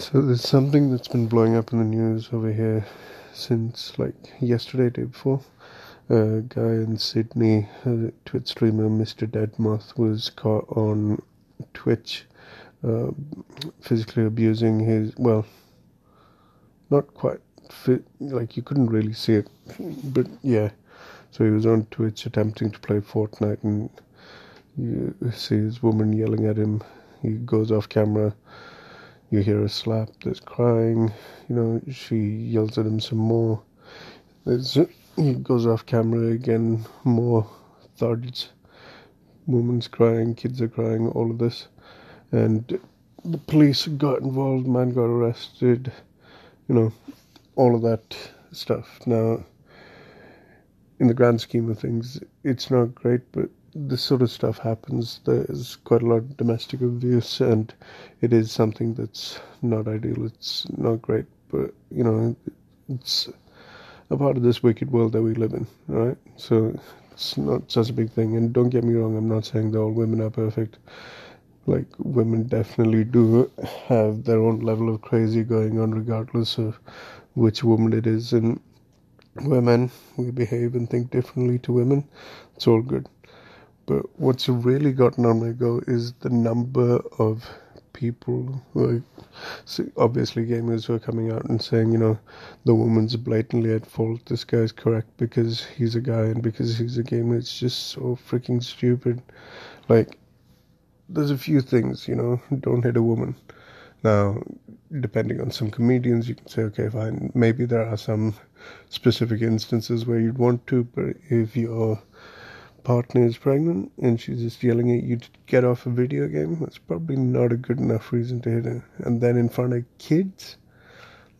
So there's something that's been blowing up in the news over here since like yesterday, day before. A guy in Sydney, a Twitch streamer, Mr. Deadmoth, was caught on Twitch uh, physically abusing his, well, not quite fit, like you couldn't really see it, but yeah. So he was on Twitch attempting to play Fortnite and you see his woman yelling at him. He goes off camera you hear a slap, there's crying, you know, she yells at him some more. There's, he goes off camera again, more thuds. Woman's crying, kids are crying, all of this. And the police got involved, man got arrested, you know, all of that stuff. Now, in the grand scheme of things, it's not great, but this sort of stuff happens. There's quite a lot of domestic abuse, and it is something that's not ideal. It's not great, but you know, it's a part of this wicked world that we live in, right? So it's not such a big thing. And don't get me wrong, I'm not saying that all women are perfect. Like women definitely do have their own level of crazy going on, regardless of which woman it is. And women, we behave and think differently to women. It's all good. But what's really gotten on my go is the number of people who are obviously gamers who are coming out and saying, you know, the woman's blatantly at fault. This guy's correct because he's a guy and because he's a gamer. It's just so freaking stupid. Like, there's a few things, you know, don't hit a woman. Now, depending on some comedians, you can say, okay, fine. Maybe there are some specific instances where you'd want to, but if you're partner is pregnant and she's just yelling at you to get off a video game, that's probably not a good enough reason to hit her. And then in front of kids,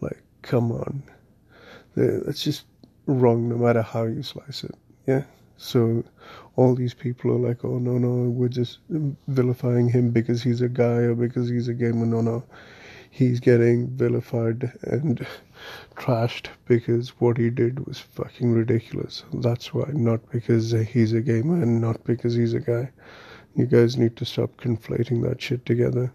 like, come on. That's just wrong no matter how you slice it. Yeah? So all these people are like, oh, no, no, we're just vilifying him because he's a guy or because he's a gamer. No, no he's getting vilified and trashed because what he did was fucking ridiculous. That's why, not because he's a gamer and not because he's a guy. You guys need to stop conflating that shit together.